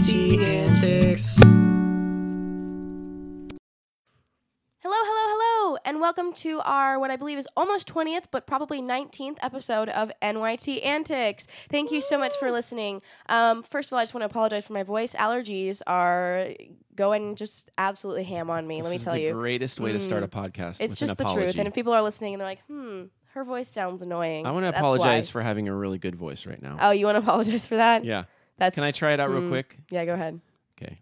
NYT Antics. Hello, hello, hello, and welcome to our what I believe is almost 20th, but probably 19th episode of NYT Antics. Thank you so much for listening. Um, first of all, I just want to apologize for my voice. Allergies are going just absolutely ham on me. This let me is tell the you. greatest way to start a Mm. podcast. It's with just an the apology. truth. And if people are listening and they're like, hmm, her voice sounds annoying. I want to apologize why. for having a really good voice right now. Oh, you want to apologize for that? yeah. That's. Can I try it out real mm, quick? Yeah, go ahead. Okay.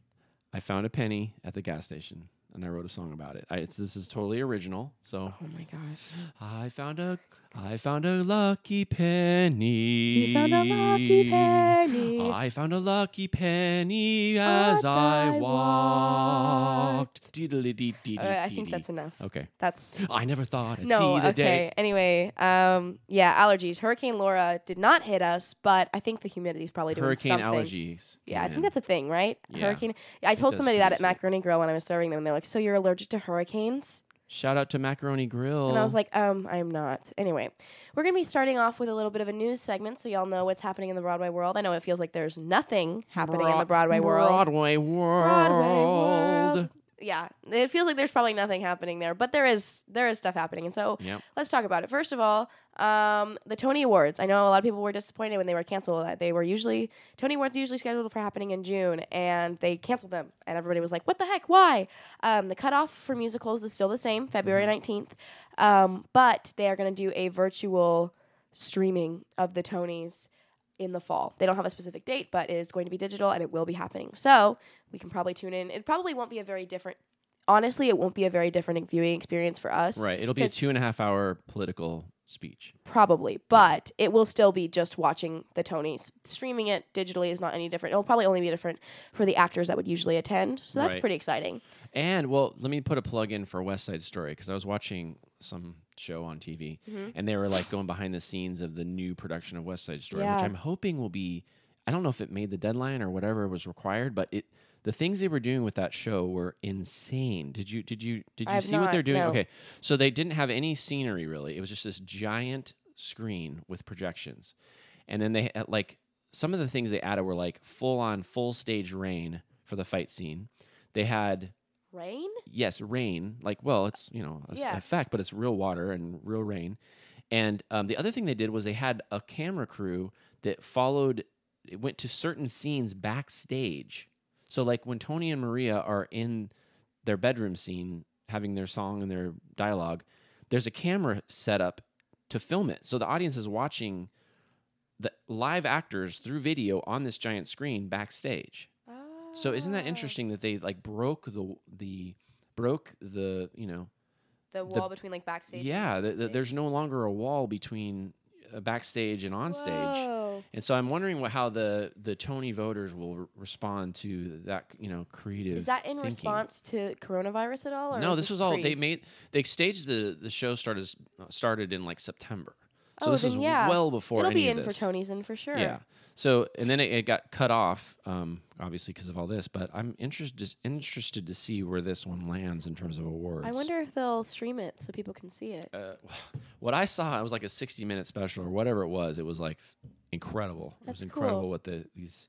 I found a penny at the gas station and I wrote a song about it. I, it's, this is totally original. So Oh my gosh. I found a I found a lucky penny. He found a lucky penny. I found a lucky penny As I I walked. Deedly-dee-dee-dee-dee-dee. Uh, I think that's enough. Okay. That's I never thought I'd no see the okay. day. Anyway, um, yeah, allergies. Hurricane Laura did not hit us, but I think the humidity is probably doing something. Hurricane something. allergies. Yeah, I think that's a thing, right? Yeah. Hurricane. I told does somebody that at. Macaroni Grill when I was serving them, and they're like, "So you're allergic to hurricanes?" Shout out to Macaroni Grill. And I was like, "Um, I'm not." Anyway, we're gonna be starting off with a little bit of a news segment, so y'all know what's happening in the Broadway world. I know it feels like there's nothing happening in the Broadway world. Broadway world. Broadway world. Yeah, it feels like there's probably nothing happening there, but there is there is stuff happening, and so Yep. let's talk about it. First of all, um, the Tony Awards. I know a lot of people were disappointed when they were canceled. That They were usually Tony Awards usually scheduled for happening in June, and they canceled them, and everybody was like, "What the heck? Why?" Um, the cutoff for musicals is still the same, February Mm-hmm. 19th, um, but they are going to do a virtual streaming of the Tonys in the fall. They don't have a specific date, but it is going to be digital and it will be happening. So we can probably tune in. It probably won't be a very different. Honestly, it won't be a very different viewing experience for us. Right. It'll be a two and a half hour political speech. Probably, but it will still be just watching the Tonys. Streaming it digitally is not any different. It'll probably only be different for the actors that would usually attend. So that's Right. pretty exciting. And well, let me put a plug in for West Side Story because I was watching some show on TV Mhm. and they were like going behind the scenes of the new production of West Side Story, which I'm hoping will be. I don't know if it made the deadline or whatever was required, but it the things they were doing with that show were insane. Did you did you did you see what they're doing? no. Okay, so they didn't have any scenery really. It was just this giant screen with projections, and then they had, like some of the things they added were like full on full stage rain for the fight scene. They had Rain? yes, rain. Like, well, it's you know a Yeah. effect, but it's real water and real rain. And um, the other thing they did was they had a camera crew that followed. It went to certain scenes backstage. So, like when Tony and Maria are in their bedroom scene having their song and their dialogue, there's a camera set up to film it. So the audience is watching the live actors through video on this giant screen backstage. So isn't that interesting that they like broke the the broke the you know The wall between like backstage. and yeah the, the, there's no longer a wall between uh, backstage and on stage Whoa. and so I'm wondering what how the the Tony voters will r- respond to that you know creative Is that in thinking. response to coronavirus at all? Or no this was all pre? they made they staged the the show started started in like September so Oh, this is yeah. well before It'll be in for Tony's in for sure. Yeah. So and then it, it got cut off, um, obviously because of all this. But I'm interested interested to see where this one lands in terms of awards. I wonder if they'll stream it so people can see it. Uh, what I saw, it was like a 60 minute special or whatever it was. It was like incredible. That's it was incredible cool. what the these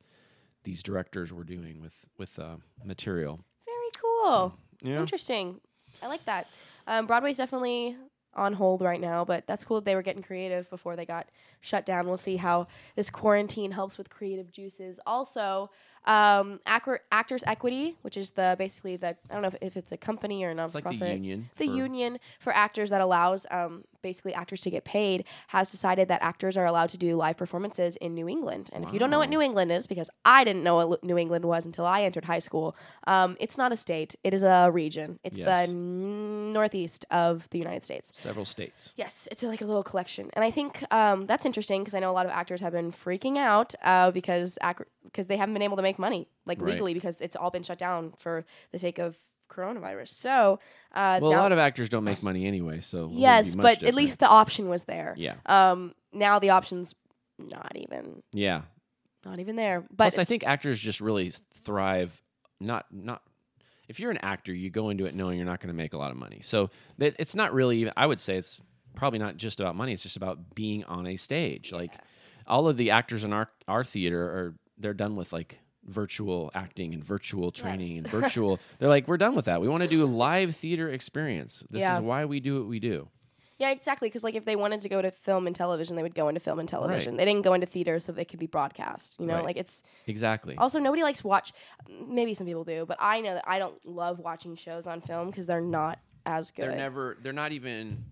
these directors were doing with with uh, material. Very cool. Yeah. Interesting. I like that. Um, Broadway's definitely on hold right now, but that's cool that they were getting creative before they got shut down. We'll see how this quarantine helps with creative juices. Also, um, Actor, Actors Equity, which is the basically the I don't know if, if it's a company or a It's like the union. the for- union for actors that allows um, basically actors to get paid has decided that actors are allowed to do live performances in New England. And if you don't know what New England is, because I didn't know what New England was until I entered high school, um, it's not a state; it is a region. It's Yes. the n- northeast of the United States. Several states. Yes, it's like a little collection, and I think um, that's interesting because I know a lot of actors have been freaking out uh, because because they haven't been able to make money like Right. legally because it's all been shut down for the sake of coronavirus. So, uh, Well, now- a lot of actors don't make money anyway, so yes, but at least the option was there. yeah, Um, now the option's not even yeah. not even there. But Plus, I think actors just really thrive. Not not. If you're an actor, you go into it knowing you're not going to make a lot of money. So that it's not really. Even, I would say it's probably not just about money. It's just about being on a stage. Like all of the actors in our our theater are they're done with like virtual acting and virtual training Yes. and virtual. They're like, we're done with that. We want to do a live theater experience. This Yeah. is why we do what we do. Yeah, exactly. Because like if they wanted to go to film and television, they would go into film and television. Right. They didn't go into theater so they could be broadcast. You know, Right. like it's Exactly. also nobody likes watch. Maybe some people do, but I know that I don't love watching shows on film because they're not as good. They're never. They're not even.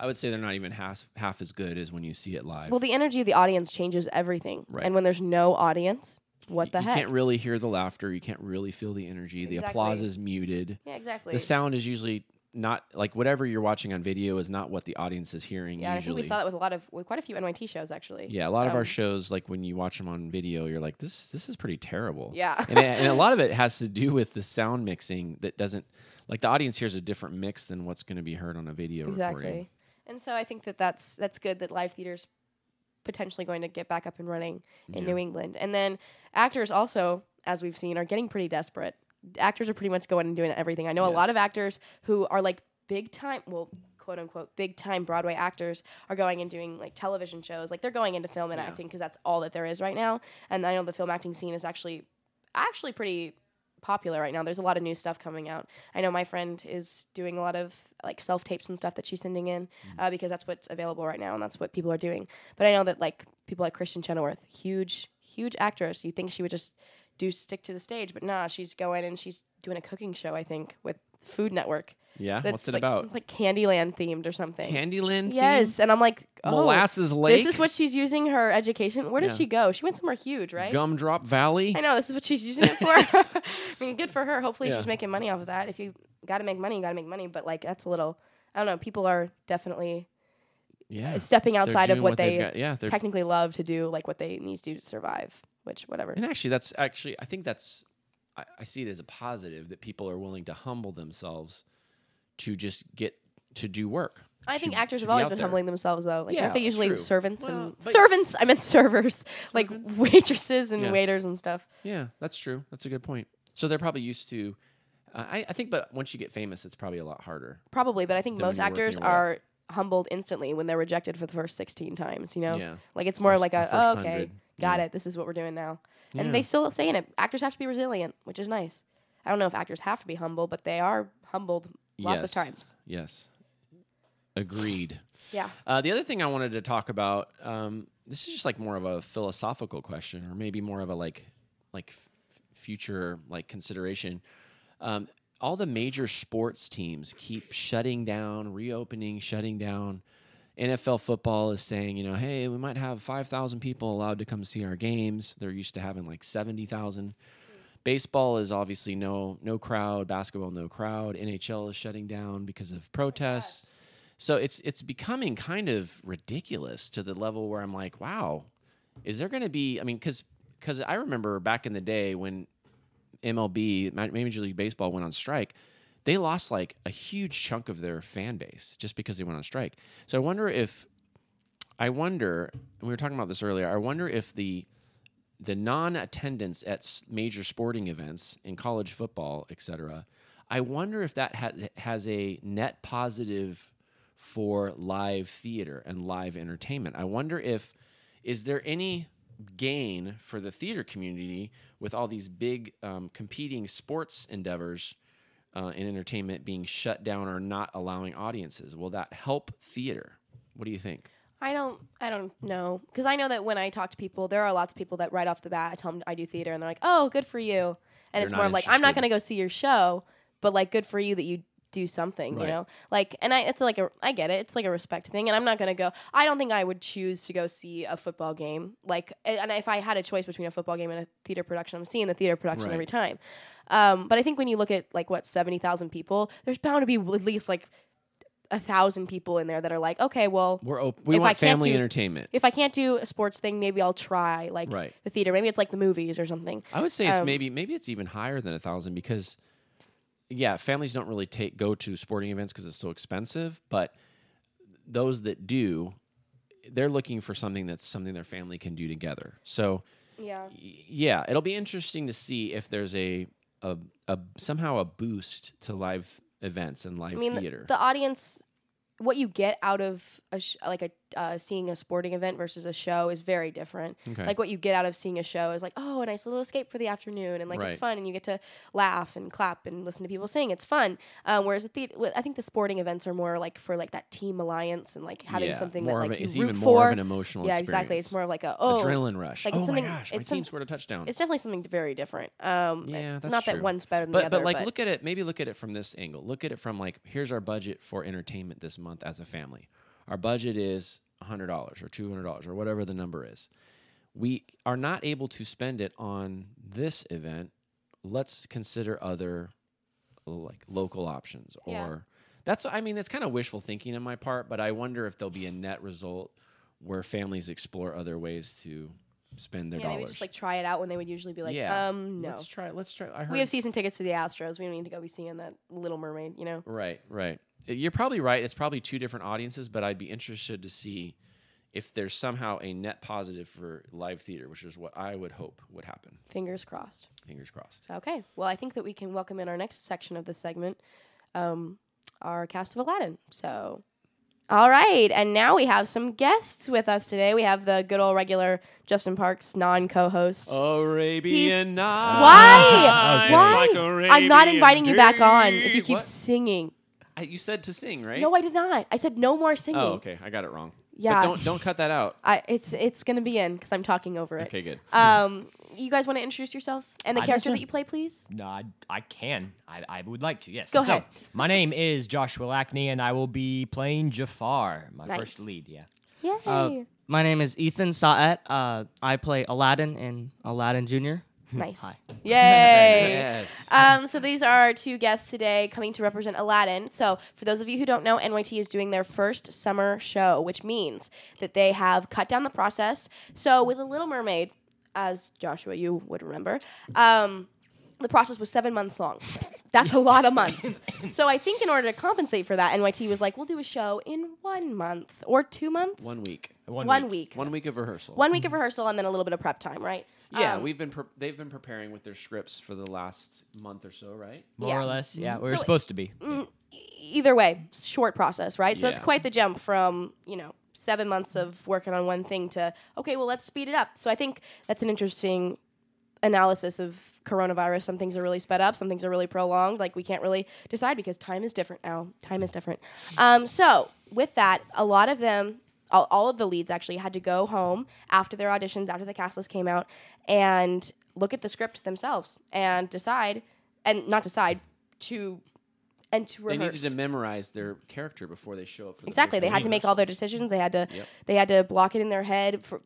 I would say they're not even half half as good as when you see it live. well, the energy of the audience changes everything. Right. And when there's no audience, what the you heck? You can't really hear the laughter. You can't really feel the energy. The applause is muted. yeah, exactly. The sound is usually not like whatever you're watching on video is not what the audience is hearing. yeah, I think we saw that with a lot of with quite a few NYT shows actually. Yeah, a lot of our Um, shows, like when you watch them on video, you're like, this this is pretty terrible. Yeah. and, and a lot of it has to do with the sound mixing that doesn't like the audience hears a different mix than what's going to be heard on a video recording. Exactly. And so I think that that's that's good that live theater's potentially going to get back up and running in Yeah. New England. And then actors also, as we've seen, are getting pretty desperate. Actors are pretty much going and doing everything. I know a lot of actors who are like big time, well, quote unquote, big time Broadway actors are going and doing like television shows. Like they're going into film and Yeah. acting because that's all that there is right now. And I know the film acting scene is actually actually pretty popular right now. There's a lot of new stuff coming out. I know my friend is doing a lot of like self tapes and stuff that she's sending in uh, because that's what's available right now and that's what people are doing. But I know that like people like Kristin Chenoweth, huge, huge actress. You think she would just do stick to the stage, but nah, she's going and she's doing a cooking show. I think with Food Network. Yeah, That's what's it like, about? It's like Candyland themed or something. Candyland. yes, and I'm like, oh, Molasses Lake. this is what she's using her education. Where did Yeah. she go? She went somewhere huge, right? Gumdrop Valley. I know this is what she's using it for. I mean, good for her. Hopefully, Yeah. she's making money off of that. If you got to make money, you got to make money. But like, that's a little. I don't know. People are definitely Yeah, stepping outside of doing what, they've got- yeah, technically love to do, like what they need to do to survive. Which whatever. And actually, that's actually, I think that's, I, I see it as a positive that people are willing to humble themselves to just get to do work. I think to- actors to have always been there. humbling themselves though. Like Yeah, aren't they usually true. servants Well, and servants? I meant servers, like waitresses and Yeah. waiters and stuff. Yeah, that's true. That's a good point. So they're probably used to. Uh, I, I think, but once you get famous, it's probably a lot harder. Probably, but I think most actors your way up. are humbled instantly when they're rejected for the first 16 times, you know? Yeah. Like it's more First- like a, oh, okay, 100, got yeah. it. This is what we're doing now. Yeah. And they still say in it. Actors have to be resilient, which is nice. I don't know if actors have to be humble, but they are humbled lots of times. Yes. Agreed. Yeah. Uh, the other thing I wanted to talk about, um, this is just like more of a philosophical question, or maybe more of a like, like f- future like consideration. Um, all the major sports teams keep shutting down, reopening, shutting down. NFL football is saying, you know, hey, we might have 5,000 people allowed to come see our games. They're used to having like 70,000. Baseball is obviously no no crowd, basketball no crowd. NHL is shutting down because of protests. So it's it's becoming kind of ridiculous to the level where I'm like, wow, is there going to be? I mean, because because I remember back in the day when MLB, Major League Baseball, went on strike, they lost like a huge chunk of their fan base just because they went on strike. So I wonder if I wonder, and we were talking about this earlier. I wonder if the the non-attendance at major sporting events in college football, et cetera, I wonder if that ha- has a net positive for live theater and live entertainment. I wonder if is there any gain for the theater community with all these big um, competing sports endeavors uh, and entertainment being shut down or not allowing audiences? Will that help theater? What do you think? I don't I don't know because I know that when I talk to people, there are lots of people that right off the bat I tell them I do theater and they're like, "Oh, good for you." And They're it's more of like, "I'm not going to go see your show, but like good for you that you do something, Right. you know?" Like and I it's like a I get it. It's like a respect thing and I'm not going to go I don't think I would choose to go see a football game. Like and if I had a choice between a football game and a theater production, I'm seeing the theater production Right. every time. Um, but I think when you look at like what 70,000 people, there's bound to be at least like a thousand people in there that are like, okay, well, We're op- we If I want can't family do- entertainment. if I can't do a sports thing, maybe I'll try like Right. the theater. Maybe it's like the movies or something. I would say it's Um, maybe maybe it's even higher than a thousand because, yeah, families don't really take go to sporting events because it's so expensive. But those that do, they're looking for something that's something their family can do together. So Yeah. y- yeah, it'll be interesting to see if there's a a, a somehow a boost to live events and live I mean, the, theater. the audience, what you get out of a sh- like a uh, seeing a sporting event versus a show is very different. Okay. Like what you get out of seeing a show is like, oh, a nice little escape for the afternoon, and like Right. it's fun, and you get to laugh and clap and listen to people sing. It's fun. Um, whereas the I think the sporting events are more like for like that team alliance and like having Yeah, something that like a, it's you root even for. more of an emotional yeah, experience. exactly. It's more of like a oh, adrenaline rush. like, oh it's my gosh, my it's team scored a touchdown. it's definitely something very different. Um, Yeah, that's not that one's better than but the other. but like look at it maybe look at it from this angle look at it from like here's our budget for entertainment this month as a family our budget is $100 or $200 or whatever the number is we are not able to spend it on this event let's consider other like local options or Yeah. that's i mean it's kind of wishful thinking on my part but i wonder if there'll be a net result where families explore other ways to spend their yeah, dollars just like try it out when they would usually be like, yeah um, no. let's try let's try I heard We have season tickets to the Astros. We don't need to go be seeing that Little Mermaid, you know? Right, right. You're probably right. It's probably two different audiences, but I'd be interested to see if there's somehow a net positive for live theater, which is what I would hope would happen. Fingers crossed. Fingers crossed. Okay. Well, I think that we can welcome in our next section of this segment, um, our cast of Aladdin. So, all right. And now we have some guests with us today. We have the good old regular Justin Parks non co host. Arabian Nights. Why? It's Why? like I'm not Arabian inviting you back on if you keep What? singing. I, you said to sing, right? No, I did not. I said no more singing. Oh, okay. I got it wrong. Yeah. But don't don't cut that out. I, it's it's gonna be in because I'm talking over it. Okay, good. Um, you guys want to introduce yourselves and the I character that you play, please? No, I, I can. I, I would like to, yes. Go so, ahead. My name is Joshua Lackney, and I will be playing Jafar, my Nice. first lead, yeah. Yay! Uh, My name is Ethan Saet. Uh, I play Aladdin in Aladdin Jr. nice. Hi. Yay! yes. Um, so these are our two guests today coming to represent Aladdin. So for those of you who don't know, NYT is doing their first summer show, which means that they have cut down the process. So with a Little Mermaid, as Joshua you would remember, um, the process was seven months long. That's a lot of months. so I think in order to compensate for that, NYT was like, we'll do a show in one month or two months. One week. One, One week. week. One week of rehearsal. One week of rehearsal and then a little bit of prep time, right? Yeah, Um, we've been pre- they've been preparing with their scripts for the last month or so, right? More Yeah. or less, yeah. We were supposed to be. Mm, either way, short process, right? So it's quite the jump from, you know, seven months of working on one thing to, okay, well, let's speed it up. So I think that's an interesting analysis of coronavirus. Some things are really sped up, some things are really prolonged. Like we can't really decide because time is different now. Time is different. Um, so with that, a lot of them, all, all of the leads actually had to go home after their auditions, after the cast list came out, and look at the script themselves and decide, and not decide to. And to They needed to memorize their character before they show up for the Exactly. first They had to make all their decisions. They had to Yep. they had to block it in their head for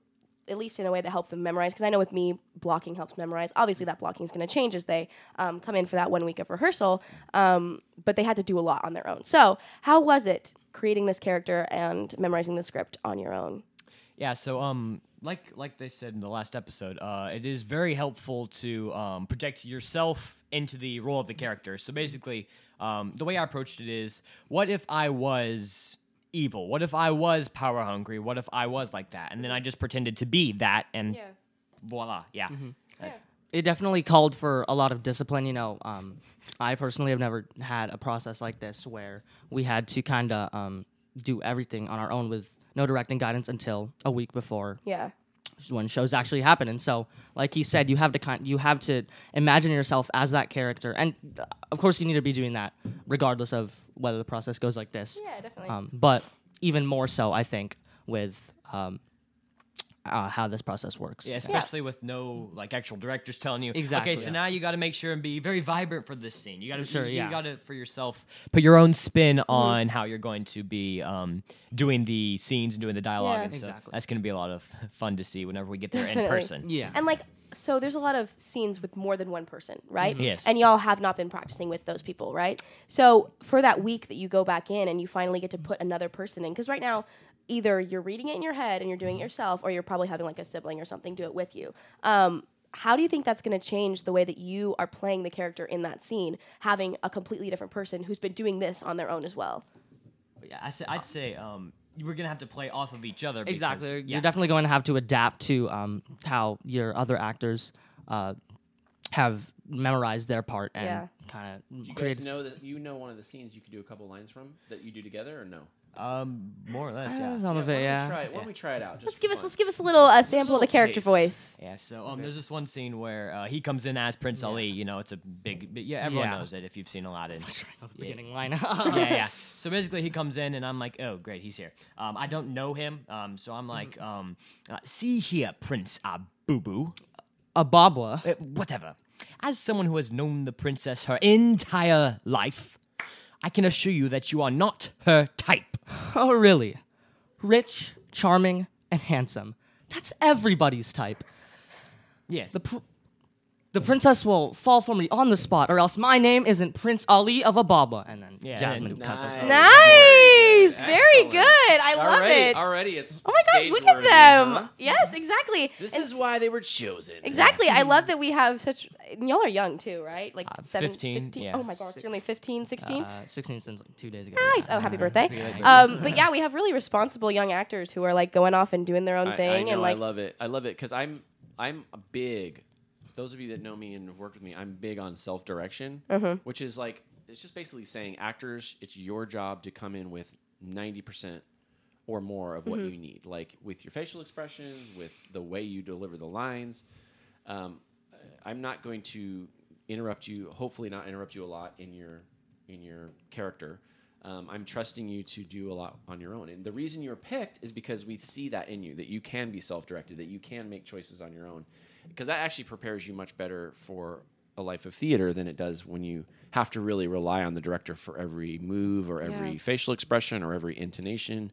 at least in a way that helped them memorize. Because I know with me, blocking helps memorize. Obviously, that blocking is going to change as they um, come in for that one week of rehearsal. Um, but they had to do a lot on their own. So, how was it creating this character and memorizing the script on your own? Yeah, so um, like like they said in the last episode, uh, it is very helpful to um, project yourself into the role of the character. So basically, um, the way I approached it is, what if I was evil? What if I was power hungry? What if I was like that? And then I just pretended to be that, and voila, yeah. It definitely called for a lot of discipline. You know, um, I personally have never had a process like this where we had to kind of um, do everything on our own with no directing guidance until a week before Yeah. when shows actually happen. And so, like he said, you have to kind, you have to imagine yourself as that character, and uh, of course, you need to be doing that regardless of whether the process goes like this. Yeah, definitely. Um, but even more so, I think, with um, uh, how this process works. Yeah, especially with no like actual directors telling you. Exactly, Okay, so yeah. now you got to make sure and be very vibrant for this scene. You got to Sure, you, yeah. got to for yourself put your own spin Mm-hmm. on how you're going to be um, doing the scenes and doing the dialogue. Yeah. and so Exactly. that's going to be a lot of fun to see whenever we get there in person. Yeah. And like, so there's a lot of scenes with more than one person, right? Yes. And y'all have not been practicing with those people, right? So for that week that you go back in and you finally get to put another person in, because right now, either you're reading it in your head and you're doing it yourself, or you're probably having like a sibling or something do it with you. Um, how do you think that's going to change the way that you are playing the character in that scene, having a completely different person who's been doing this on their own as well? Yeah, I say, I'd say um, we're going to have to play off of each other. because- Exactly. yeah. You're definitely going to have to adapt to um, how your other actors uh, have memorized their part and Yeah. kind Do you of create. guys know that you know one of the scenes you could do a couple lines from that you do together or no? Um, more or less, yeah. Some of why it, don't we yeah. try it- Why don't we try it out? Just Let's for give us let's give us a little uh, sample of the character taste. voice. Yeah, so um, there's this one scene where uh, he comes in as Prince Ali. You know, it's a big, big yeah. Everyone Yeah. knows it if you've seen Aladdin. The Yeah. beginning line. yeah, yeah. So basically, he comes in, and I'm like, oh, great, he's here. Um, I don't know him, um, so I'm like, um, uh, see here, Prince Abubu. A Babwa. Uh, whatever. As someone who has known the princess her entire life, I can assure you that you are not her type. Oh, really? Rich, charming, and handsome. That's everybody's type. Yeah. The pr- the princess will fall for me on the spot, or else my name isn't Prince Ali of Ababa. And then Yeah, Jasmine and- cuts us Nice. off. Nice, very Excellent. good. I love already, it. Already, it's. Oh my gosh, look at them. huh? Yes, exactly. This And is why they were chosen. Exactly. I love that we have such. and Y'all are young too, right? Like Uh, seven, 15, 15? yeah. Oh my gosh, you're only 15, 16? Uh, 16 since like two days ago. nice. Oh, happy birthday. happy birthday. Um, but yeah, we have really responsible young actors who are like going off and doing their own I, thing I know, and like I love it. I love it because I'm I'm a big. Those of you that know me and have worked with me, I'm big on self direction, Mm-hmm. which is like it's just basically saying actors, it's your job to come in with ninety percent or more of what Mm-hmm. you need, like with your facial expressions, with the way you deliver the lines. Um, I'm not going to interrupt you. Hopefully, not interrupt you a lot in your in your character. Um, I'm trusting you to do a lot on your own. And the reason you're picked is because we see that in you, that you can be self directed, that you can make choices on your own. Because that actually prepares you much better for a life of theater than it does when you have to really rely on the director for every move or every Yeah. facial expression or every intonation.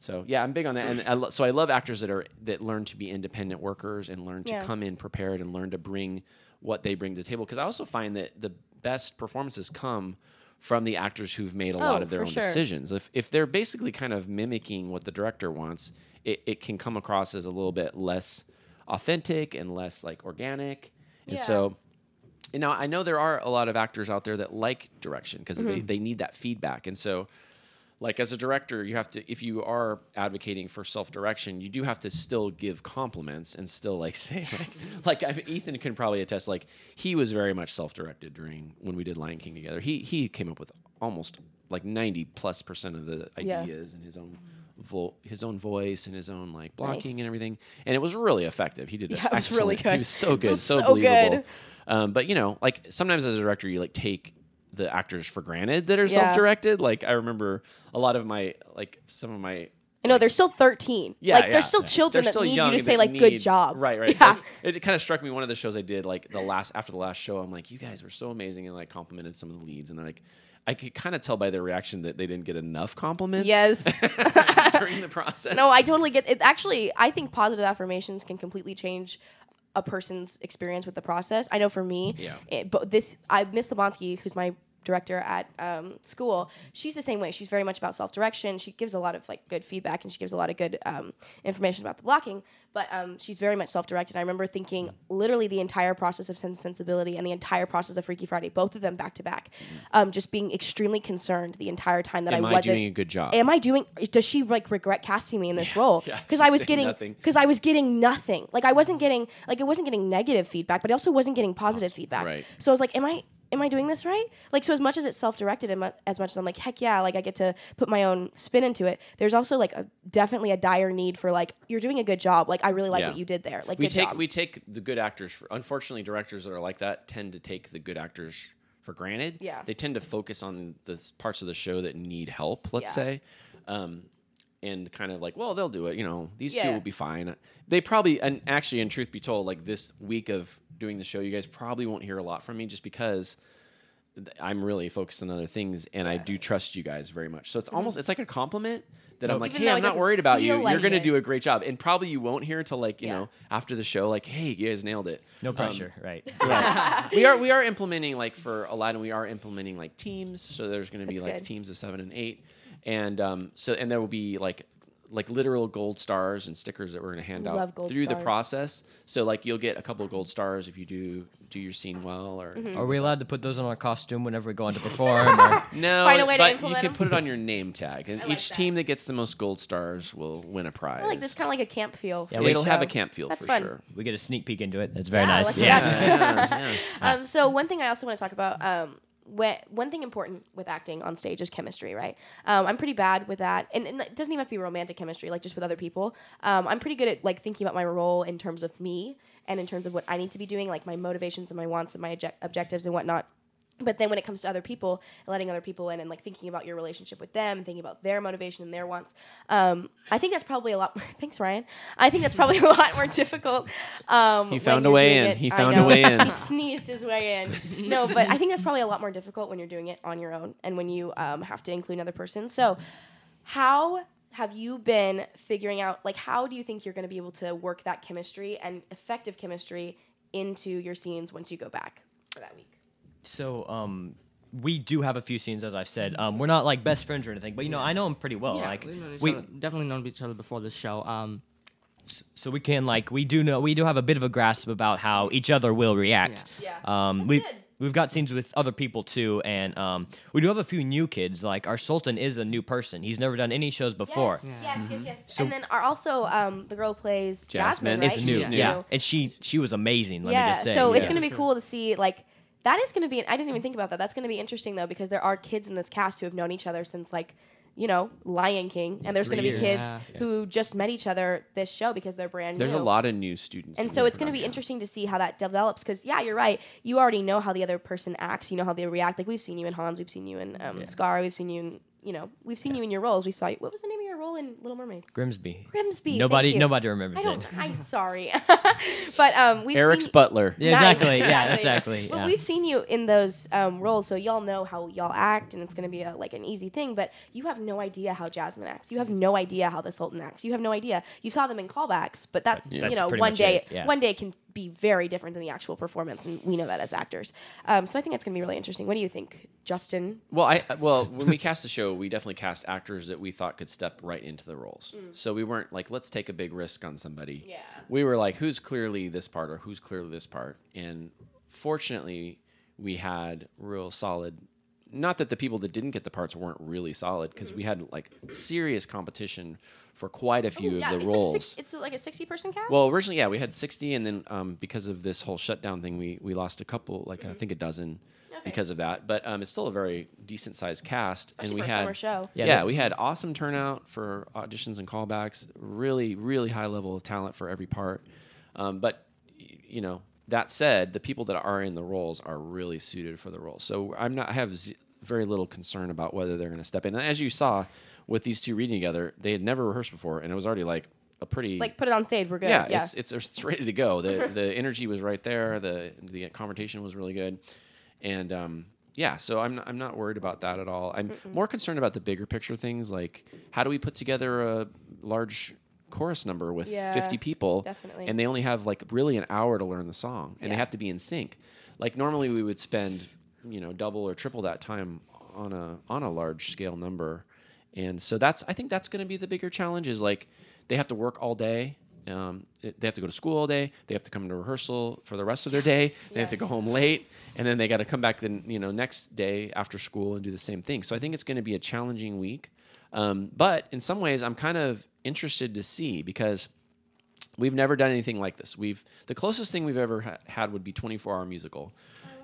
So yeah, I'm big on that, and I lo- so I love actors that are that learn to be independent workers and learn to Yeah. come in prepared and learn to bring what they bring to the table. Because I also find that the best performances come from the actors who've made a lot Oh, of their own sure. decisions. If if they're basically kind of mimicking what the director wants, it, it can come across as a little bit less authentic and less like organic. And Yeah. so you know, I know there are a lot of actors out there that like direction because they, Mm-hmm. they need that feedback. And so, like as a director, you have to if you are advocating for self direction, you do have to still give compliments and still like say like, like I, Ethan can probably attest. Like he was very much self directed during when we did Lion King together. He he came up with almost like ninety plus percent of the Yeah. ideas and his own. Vo- his own voice and his own like blocking Nice. and everything, and it was really effective. He did Yeah, it was really good. He was so good, was so, so believable. good. Um, but you know, like sometimes as a director, you like take the actors for granted that are Yeah. self-directed. Like I remember a lot of my like some of my I know they're still 13. yeah, like yeah. they're still children They're that still need young you to say that like good job. Right, right. Yeah. It, it kind of struck me one of the shows I did like the last after the last show. I'm like, you guys were so amazing and like complimented some of the leads and they're like. I could kind of tell by their reaction that they didn't get enough compliments. Yes. during the process. No, I totally get it. Actually, I think positive affirmations can completely change a person's experience with the process. I know for me, Yeah. it, but this, I Miss Lebonsky, who's my director at um, school, she's the same way. She's very much about self direction. She gives a lot of like good feedback and she gives a lot of good um, information about the blocking. But um, she's very much self directed. I remember thinking literally the entire process of Sense Sensibility and the entire process of Freaky Friday, both of them back to back, um, just being extremely concerned the entire time that Am I wasn't Am I doing a good job? am I doing? Does she like regret casting me in this role? Because she's I was getting nothing. because I was getting nothing. Like I wasn't getting like I wasn't getting negative feedback, but I also wasn't getting positive feedback. Right. So I was like, am I? Am I doing this right? Like, so as much as it's self-directed, and as much as I'm like, heck yeah, like I get to put my own spin into it. There's also like a definitely a dire need for like, you're doing a good job. Like, I really like Yeah. what you did there. Like, we good take job. we take the good actors. For, unfortunately, directors that are like that tend to take the good actors for granted. Yeah. they tend to focus on the parts of the show that need help. Let's Yeah. say, um, and kind of like, well, they'll do it. You know, these two will be fine. They probably, and actually, in truth be told, like this week of doing the show, you guys probably won't hear a lot from me just because. I'm really focused on other things, and I do trust you guys very much. So it's almost it's like a compliment that I'm like, Even hey, though I'm it not doesn't worried about you. feel like You're gonna it. do a great job, and probably you won't hear till like you Yeah. know after the show, like, hey, you guys nailed it. No Um, pressure, right? Right. we are we are implementing like for Aladdin, we are implementing like teams. So there's going to be That's like good. teams of seven and eight, and um, so and there will be like like literal gold stars and stickers that we're going to hand Love out gold through the stars. process. So like you'll get a couple of gold stars if you do do your scene well, or Mm-hmm. Are we allowed to put those on our costume whenever we go on to perform? Or? no, Find a way to but you implement can put it on your name tag, and I like each that. team that gets the most gold stars will win a prize. I like this kind of like a camp feel. Yeah, for we- the It'll have a camp feel That's for fun. sure. We get a sneak peek into it. That's very Yeah, nice. like Yeah. that. Yeah, yeah, yeah. Um, so one thing I also want to talk about, um, one thing important with acting on stage is chemistry, right? Um, I'm pretty bad with that, and, and it doesn't even have to be romantic chemistry, like just with other people. Um, I'm pretty good at like thinking about my role in terms of me and in terms of what I need to be doing, like my motivations and my wants and my object- objectives and whatnot. But then when it comes to other people, letting other people in and like thinking about your relationship with them, and thinking about their motivation and their wants, um, I think that's probably a lot. more, thanks, Ryan. I think that's probably a lot more difficult. Um, He found a way in. it- He found a way in. he sneezed his way in. No, but I think that's probably a lot more difficult when you're doing it on your own and when you um, have to include another person. So, how have you been figuring out like how do you think you're going to be able to work that chemistry and effective chemistry into your scenes once you go back for that week? So, um, we do have a few scenes, as I've said. Um, we're not like best friends or anything, but you know, I know him pretty well. like, We've we, other- definitely known each other before this show. Um, so we can like we do know we do have a bit of a grasp about how each other will react. Yeah. Um, we good. we've got scenes with other people too, and um, we do have a few new kids. Like our Sultan is a new person; he's never done any shows before. Yes, yes, yes, yes. So- and then are also um, the girl plays Jasmine. Jasmine, It's right? It's new, She's yeah. new. And she she was amazing. Let yeah, me just say. so it's going to be cool to see like that is going to be I didn't even think about that. That's going to be interesting though because there are kids in this cast who have known each other since like you know Lion King and there's going to be kids Yeah. who just met each other this show because they're brand There's new. There's a lot of new students. and so it's going to be interesting to see how that develops because yeah you're right. You already know how the other person acts. You know how they react. Like we've seen you in hans. We've seen you in um, scar. We've seen you in you know we've seen you in your roles. We saw you what was the name of your role in little mermaid Grimsby. grimsby Nobody thank you. nobody remembers it. don't i'm sorry but um we've Eric's seen, Butler. Yeah, exactly. Yeah, exactly. But yeah. we've seen you in those um, roles, so y'all know how y'all act, and it's going to be a, like an easy thing. But you have no idea how Jasmine acts. You have no idea how the Sultan acts. You have no idea. You saw them in callbacks, but that Yeah. you know one day yeah. one day can be very different than the actual performance, and we know that as actors. Um, so I think it's going to be really interesting. What do you think, Justin? Well, I well when we cast the show, we definitely cast actors that we thought could step right into the roles. Mm. So we weren't like, let's take a big risk on somebody. Yeah. We were like, who's clearly this part or who's clearly this part, and fortunately, we had real solid. Not that the people that didn't get the parts weren't really solid, because mm-hmm. we had like serious competition for quite a few Oh, yeah, of the it's roles. Like six, it's like a sixty person cast. Well, originally, yeah, we had 60, and then um, because of this whole shutdown thing, we, we lost a couple, like I think a dozen, Okay. because of that. But um, it's still a very decent sized cast, Especially and we for had summer show. Yeah, Yeah, we had awesome turnout for auditions and callbacks. Really, really high level of talent for every part. Um, but you know, that said, the people that are in the roles are really suited for the roles. So I'm not I have z- very little concern about whether they're going to step in. And as you saw with these two reading together, they had never rehearsed before, and it was already like a pretty like put it on stage. We're good. yeah, Yeah, It's, it's it's ready to go. The the energy was right there. The the conversation was really good, and um, yeah. So I'm not, I'm not worried about that at all. I'm more concerned about the bigger picture things, like how do we put together a large chorus number with Yeah, 50 people, definitely. and they only have like really an hour to learn the song, and they have to be in sync. Like normally we would spend you know double or triple that time on a on a large scale number and so that's i think that's going to be the bigger challenge is like they have to work all day um, they have to go to school all day they have to come to rehearsal for the rest of their day they have to go home late and then they got to come back the you know next day after school and do the same thing so i think it's going to be a challenging week um, but in some ways i'm kind of interested to see because we've never done anything like this. We've the closest thing we've ever ha- had would be 24 hour musical.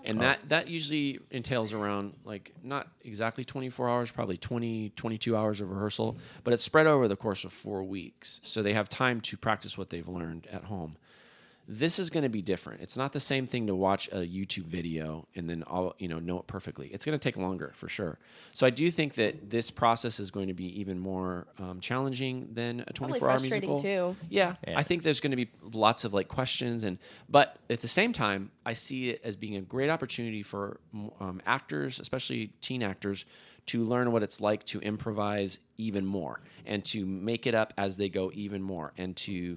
And oh. that that usually entails around like not exactly 24 hours, probably 20 22 hours of rehearsal, but it's spread over the course of 4 weeks. So they have time to practice what they've learned at home. This is going to be different. It's not the same thing to watch a YouTube video and then all you know know it perfectly. It's going to take longer for sure. So I do think that this process is going to be even more um, challenging than a 24 hour musical. too. Yeah, Yeah. I think there's going to be lots of like questions and but at the same time, I see it as being a great opportunity for um, actors, especially teen actors, to learn what it's like to improvise even more and to make it up as they go even more and to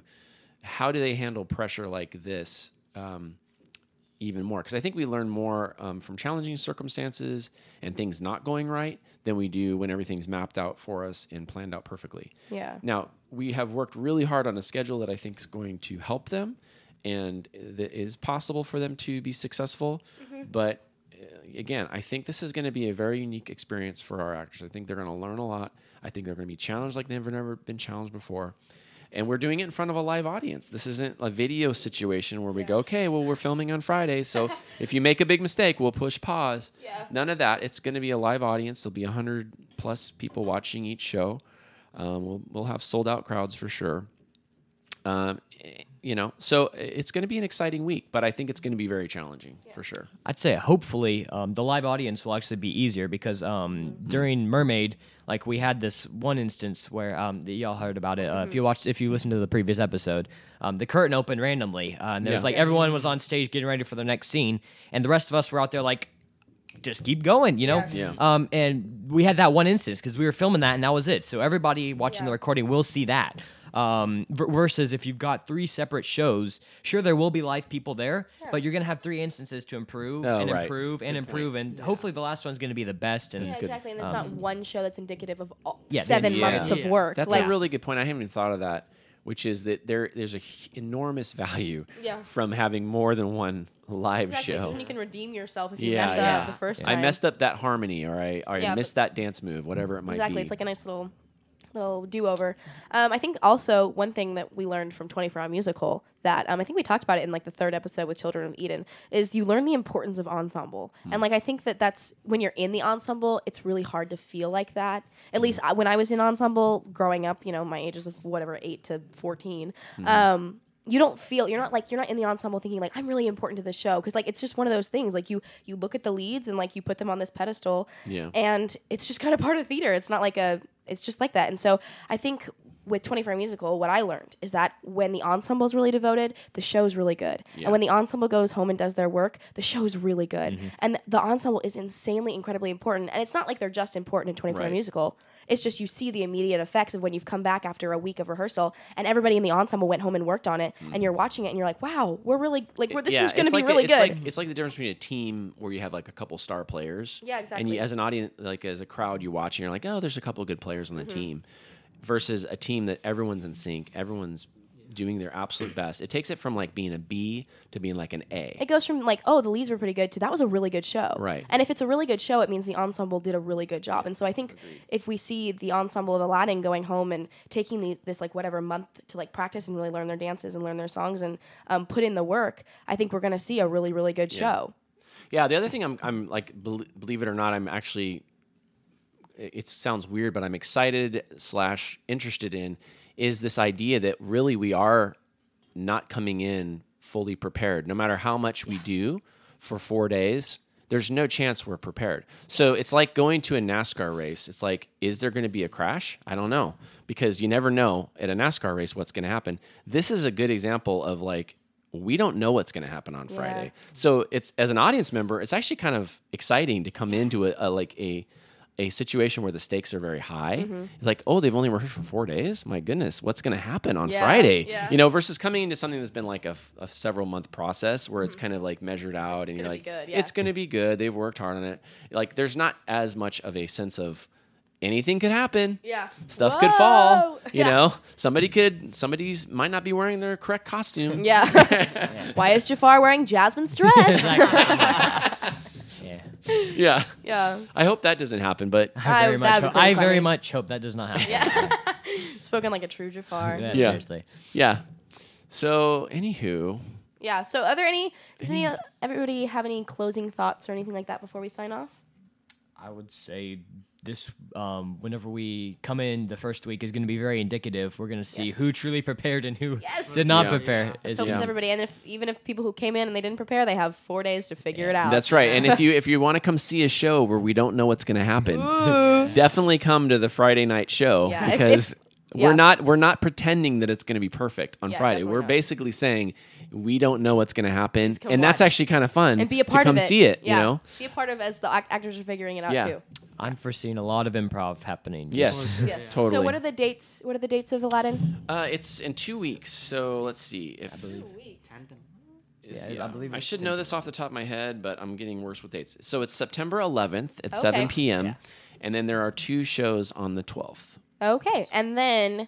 how do they handle pressure like this um, even more because I think we learn more um, from challenging circumstances and things not going right than we do when everything's mapped out for us and planned out perfectly. Yeah. Now we have worked really hard on a schedule that I think is going to help them, and that is possible for them to be successful. But uh, again, I think this is going to be a very unique experience for our actors. I think they're going to learn a lot. I think they're going to be challenged like they've never been challenged before. And we're doing it in front of a live audience. This isn't a video situation where we go, okay, well, we're filming on Friday, so if you make a big mistake, we'll push pause. Yeah. None of that. It's going to be a live audience. There'll be hundred plus people watching each show. Um, we'll we'll have sold out crowds for sure. Um, you know, so it's going to be an exciting week, but I think it's going to be very challenging for sure. I'd say hopefully um, the live audience will actually be easier because um, during Mermaid, like we had this one instance where um, that y'all heard about it. Uh, If you watched, if you listened to the previous episode, um, the curtain opened randomly, uh, and there was Yeah. like everyone was on stage getting ready for the next scene, and the rest of us were out there like. Just keep going, you know. Yeah. Yeah. Um, and we had that one instance because we were filming that, and that was it. So everybody watching Yeah. the recording will see that. Um, v- versus if you've got three separate shows, sure there will be live people there, but you're gonna have three instances to improve Oh, and right. improve and improve, and hopefully the last one's gonna be the best. And Yeah, good. exactly. And it's not one show that's indicative of all Yeah, seven entire- months Yeah. of work. That's like, a really good point. I haven't even thought of that, which is that there there's a h- enormous value Yeah. from having more than one live exactly, 'cause show. then you can redeem yourself if you Yeah, mess yeah. up the first time. I time. messed up that harmony, or I, or I missed that dance move, whatever it might exactly. be. Exactly, it's like a nice little little do over. Um, I think also one thing that we learned from 24 Hour Musical that um, I think we talked about it in like the third episode with Children of Eden is you learn the importance of ensemble. Hmm. And like I think that that's when you're in the ensemble, it's really hard to feel like that. At least I, when I was in ensemble growing up, you know, my ages of whatever 8 to 14. Hmm. Um, you don't feel you're not like you're not in the ensemble thinking like I'm really important to the show because like it's just one of those things like you you look at the leads and like you put them on this pedestal Yeah. and it's just kind of part of theater it's not like a it's just like that and so I think with 24 musical what I learned is that when the ensemble is really devoted the show is really good Yeah. and when the ensemble goes home and does their work the show is really good Mm-hmm. and the ensemble is insanely incredibly important and it's not like they're just important in 24 Right. musical it's just you see the immediate effects of when you've come back after a week of rehearsal and everybody in the ensemble went home and worked on it and you're watching it and you're like wow we're really like we're, this Mm. yeah, is going to be like really the, good It's like, it's like the difference between a team where you have like a couple star players. Yeah, And exactly. you, as an audience, like as a crowd, you watch and you're like, oh, there's a couple good players on the Mm-hmm. team, versus a team that everyone's in sync, everyone's doing their absolute best. It takes it from like being a B to being like an A. it goes from like oh the leads were pretty good to that was a really good show Right. and if it's a really good show it means the ensemble did a really good job and so i think if we see the ensemble of aladdin going home and taking the, this like whatever month to like practice and really learn their dances and learn their songs and um, put in the work i think we're going to see a really really good Yeah. show Yeah, the other thing I'm, I'm like, bel- believe it or not, I'm actually, it it sounds weird, but I'm excited slash interested in is this idea that really we are not coming in fully prepared. No matter how much we do for four days, there's no chance we're prepared. So it's like going to a NASCAR race. It's like, is there going to be a crash? I don't know because you never know at a NASCAR race what's going to happen. This is a good example of like, we don't know what's going to happen on Friday. So it's as an audience member, it's actually kind of exciting to come into a, a like a a situation where the stakes are very high. Mm-hmm. It's like, oh, they've only rehearsed for four days. My goodness, what's going to happen on Yeah, Friday? yeah. You know, versus coming into something that's been like a several month process where it's kind of like measured out, and you're Mm-hmm. like, good, yeah. it's going to be good. They've worked hard on it. Like, there's not as much of a sense of anything could happen. yeah Stuff could fall. You Yeah. know, somebody could, somebody's might not be wearing their correct costume. yeah why is jafar wearing jasmine's dress yeah, yeah. yeah I hope that doesn't happen, but I very I- much. that'd Hope, I very much hope that does not happen. yeah spoken like a true jafar Yeah, Yeah. seriously. yeah. So, anywho, Yeah. So, are there any? Does any everybody have any closing thoughts or anything like that before we sign off? I would say this um, whenever we come in the first week is going to be very indicative. We're going to see Yes. who truly prepared and who Yes. did not Yeah. prepare. Yeah. Is So Yeah. does everybody, and if even if people who came in and they didn't prepare, they have four days to figure it out. That's right. And if you if you want to come see a show where we don't know what's going to happen, Ooh. definitely come to the Friday night show Yeah, if- because if- we're not we're not pretending that it's going to be perfect on Yeah, Friday. We're not. basically saying we don't know what's going to happen, come and that's actually kind of fun and be a part to come of it. see it. Yeah. You know, be a part of as the ac- actors are figuring it out Yeah. too. I'm foreseeing a lot of improv happening. Yes. Just- Yes. Totally. So what are the dates? What are the dates of Aladdin? uh, it's in two weeks. So let's see if I believe. is- Yeah, I believe I should know this off the top of my head, but I'm getting worse with dates. So it's September 11th at Okay. 7 p.m. Yeah. And then there are two shows on the 12th. Okay, and then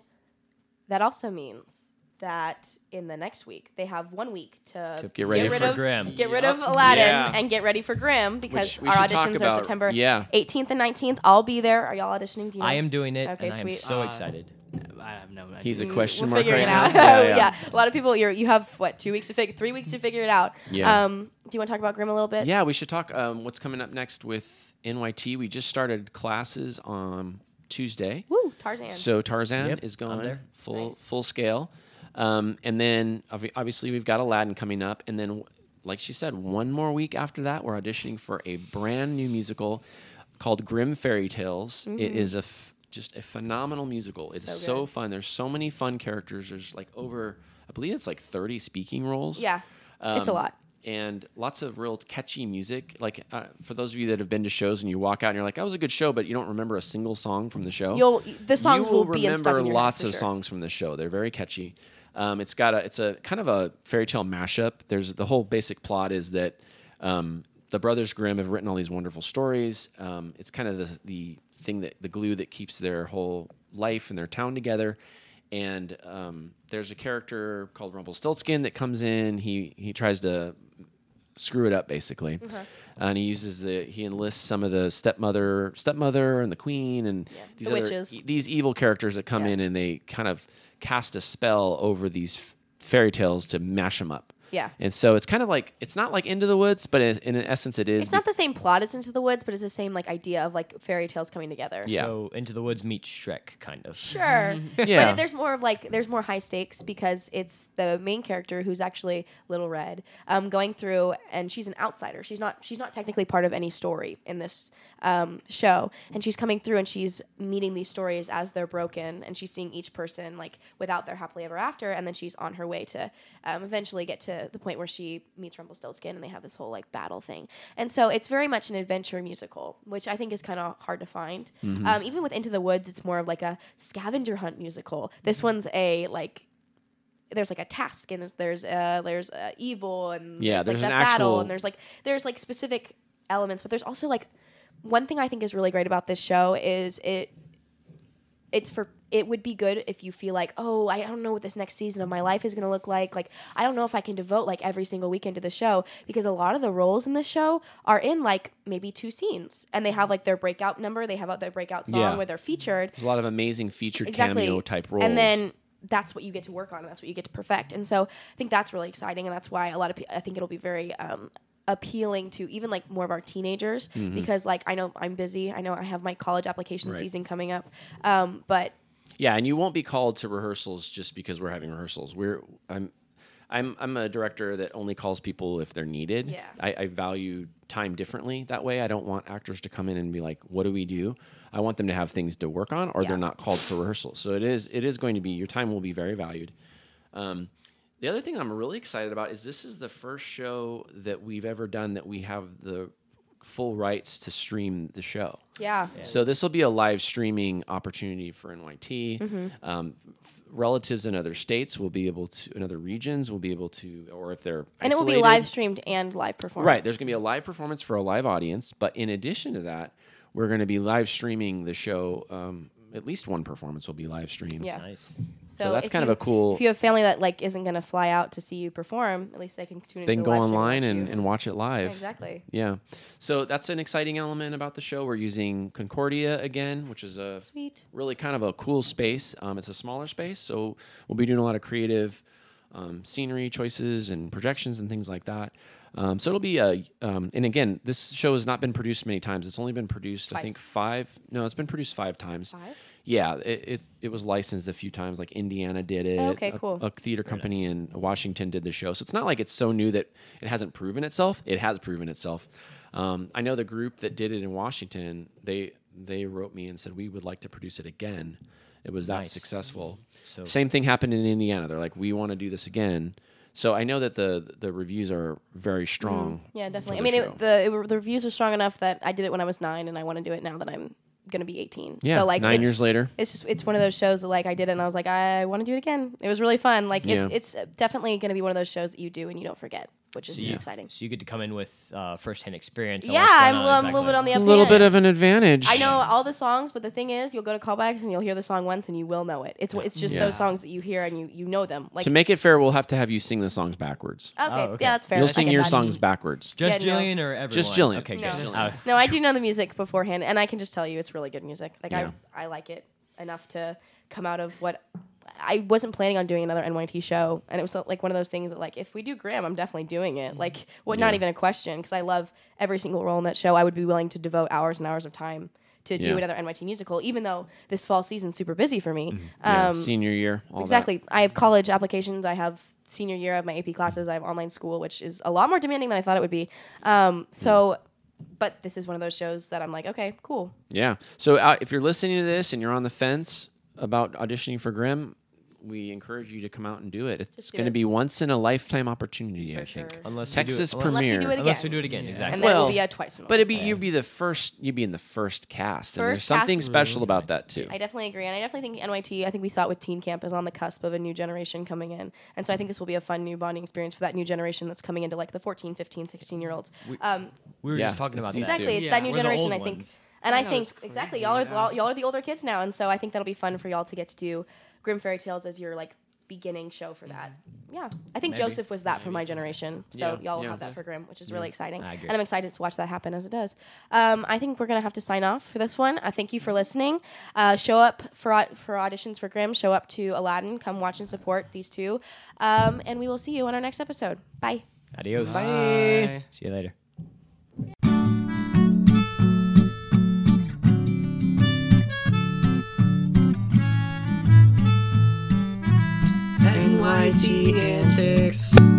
that also means that in the next week they have one week to, To get ready get rid for of Grimm. get rid of Aladdin Yeah. and get ready for Grimm because our auditions are September yeah. 18th and 19th. I'll be there. Are y'all auditioning? Do you know? I am doing it, Okay, and I am sweet. so Uh, excited. I have no idea. He's a Mm, question we're mark figuring right it now. out. Yeah, yeah. A lot of people. You you have what two weeks to figure three weeks to figure it out. Yeah. Um, do you want to talk about Grimm a little bit? Yeah, we should talk um, what's coming up next with NYT. We just started classes on Tuesday. Woo, Tarzan. So Tarzan Yep, is I'm going there. full Nice. full scale, um, and then obvi- obviously we've got Aladdin coming up, and then like she said, one more week after that, we're auditioning for a brand new musical called Grim Fairy Tales. It is a f- just a phenomenal musical. It's Mm-hmm. So so, fun. There's so many fun characters. There's like over, I believe it's like 30 speaking roles. yeah, it's a Um, lot. And lots of real catchy music. Like uh, for those of you that have been to shows and you walk out and you're like, "That was a good show," but you don't remember a single song from the show You'll the songs you will, be in stuck remember in lots of sure. songs from the show. They're very catchy. Um, it's got a it's a kind of a fairy tale mashup. There's the whole basic plot is that um, the brothers Grimm have written all these wonderful stories. Um, it's kind of the the thing that the glue that keeps their whole life and their town together. And um, there's a character called Rumpelstiltskin that comes in. He he tries to screw it up basically Mm-hmm. and he uses the he enlists some of the stepmother stepmother and the queen and Yeah, these the other witches. e- these evil characters that come Yeah. in and they kind of cast a spell over these f- fairy tales to mash them up Yeah. and so it's kind of like it's not like into the woods but in, in essence it is It's not the same plot as Into the Woods, but it's the same like idea of like fairy tales coming together. Yeah. So Into the Woods meets Shrek, kind of. Sure. Yeah. But there's more of like there's more high stakes because it's the main character who's actually Little Red, um, going through and she's an outsider. She's not she's not technically part of any story in this um, show, and she's coming through and she's meeting these stories as they're broken, and she's seeing each person like without their happily ever after, and then she's on her way to um, eventually get to the point where she meets Rumpelstiltskin, and they have this whole like battle thing. And so it's very much an adventure musical, which I think is kind of hard to find. Um, even with Into the Woods, it's more of like a scavenger hunt musical. This one's a like there's like a task and there's there's uh, there's uh, evil and Yeah, there's, there's like an that battle and there's like there's like specific elements, but there's also like one thing I think is really great about this show is it it's for it would be good if you feel like oh i don't know what this next season of my life is going to look like. Like i don't know if i can devote like every single weekend to the show because a lot of the roles in the show are in like maybe two scenes and they have like their breakout number they have out their breakout song Yeah. where they're featured. There's a lot of amazing featured exactly. cameo type roles. And then that's what you get to work on and that's what you get to perfect. And so i think that's really exciting and that's why a lot of people i think it'll be very um, appealing to even like more of our teenagers because like i know i'm busy i know i have my college application Right. season coming up um, but Yeah, and you won't be called to rehearsals just because we're having rehearsals. We're I'm I'm I'm a director that only calls people if they're needed. Yeah. I, I value time differently that way. I don't want actors to come in and be like, "What do we do?" I want them to have things to work on, or Yeah. they're not called for rehearsals. So it is it is going to be your time will be very valued. Um, the other thing I'm really excited about is this is the first show that we've ever done that we have the full rights to stream the show. yeah So this will be a live streaming opportunity for NYT. Mm-hmm. Um, relatives in other states will be able to, in other regions will be able to, or if they're and it will be live streamed and live performance Right, there's going to be a live performance for a live audience, but in addition to that, we're going to be live streaming the show. Um, at least one performance will be live streamed. Yeah. Nice. So that's if kind of a cool. if you have family that like isn't going to fly out to see you perform at least they can tune in They can go online and, and watch it live. exactly Yeah. So that's an exciting element about the show. We're using Concordia again, which is a sweet really kind of a cool space. Um, it's a smaller space, so we'll be doing a lot of creative um, scenery choices and projections and things like that. Um, so it'll be a, um, and again, this show has not been produced many times. It's only been produced, I think, five. No, it's been produced five times. Five? Yeah, it, it it was licensed a few times. Like Indiana did it. Okay, a- cool. A, theater company in Washington did the show. So it's not like it's so new that it hasn't proven itself. It has proven itself. Um, I know the group that did it in Washington. They they wrote me and said we would like to produce it again. It was that Nice. successful. So- Same thing happened in Indiana. They're like, we want to do this again. So I know that the the reviews are very strong. Yeah, definitely. I mean, the it, the it, the reviews were strong enough that I did it when I was nine, and I want to do it now that I'm gonna be 18. Yeah, so like nine years later. it's just it's one of those shows that like I did it, and I was like, I want to do it again. It was really fun. Like Yeah. it's it's definitely gonna be one of those shows that you do and you don't forget. Which is So you, exciting. so you get to come in with uh, first-hand experience. Yeah, I'm, on I'm a little bit on the A little and bit of an advantage. I know all the songs, but the thing is, you'll go to callbacks and you'll hear the song once and you will know it. It's it's just Yeah. those songs that you hear and you you know them. Like to make it fair, we'll have to have you sing the songs backwards. okay, Oh, okay. yeah, that's fair. You'll I sing your songs backwards. Just Yeah, no. Jillian or everyone? Just Jillian. Okay, No. good. Just Uh, No, I do know the music beforehand, and I can just tell you it's really good music. Like Yeah. I, I like it enough to come out of what I wasn't planning on doing another NYT show, and it was like one of those things that like if we do Grimm, I'm definitely doing it. Like, what? Not Yeah. even a question, because I love every single role in that show. I would be willing to devote hours and hours of time to do Yeah. another NYT musical, even though this fall season's super busy for me. Yeah, Um, senior year. All that. exactly. I have college applications. I have senior year of my AP classes. I have online school, which is a lot more demanding than I thought it would be. Um, so, but this is one of those shows that I'm like, okay, cool. Yeah. So uh, if you're listening to this and you're on the fence about auditioning for Grimm, we encourage you to come out and do it. It's Just do going to it. be once in a lifetime opportunity, For I think. sure. Unless Texas we do it, Unless we premiere. do it Unless we again. do it again, exactly. And then it Well, will be a twice. a But it'd month. be you'd be the first. You'd be in the first cast, and there's First cast something is special really about that too. I definitely agree, and I definitely think NYT. I think we saw it with Teen Camp is on the cusp of a new generation coming in, and so I think this will be a fun new bonding experience for that new generation that's coming into like the 14, 15, 16 year olds. Um, we were Yeah, just talking about that. exactly, it's Yeah. that new We're the generation. old I think, ones. And I I, know, think it's exactly y'all are yeah. y'all, y'all are the older kids now, and so I think that'll be fun for y'all to get to do Grimm Fairy Tales as your like beginning show for that. Yeah, I think Maybe. Joseph was that for my generation, so Yeah, y'all will yeah. have that for Grimm, which is really exciting, I agree. and I'm excited to watch that happen as it does. Um, I think we're gonna have to sign off for this one. I thank you for listening. Uh, show up for au- for auditions for Grimm. Show up to Aladdin. Come watch and support these two, um, and we will see you on our next episode. Bye. Adios. Bye. See you later. antics.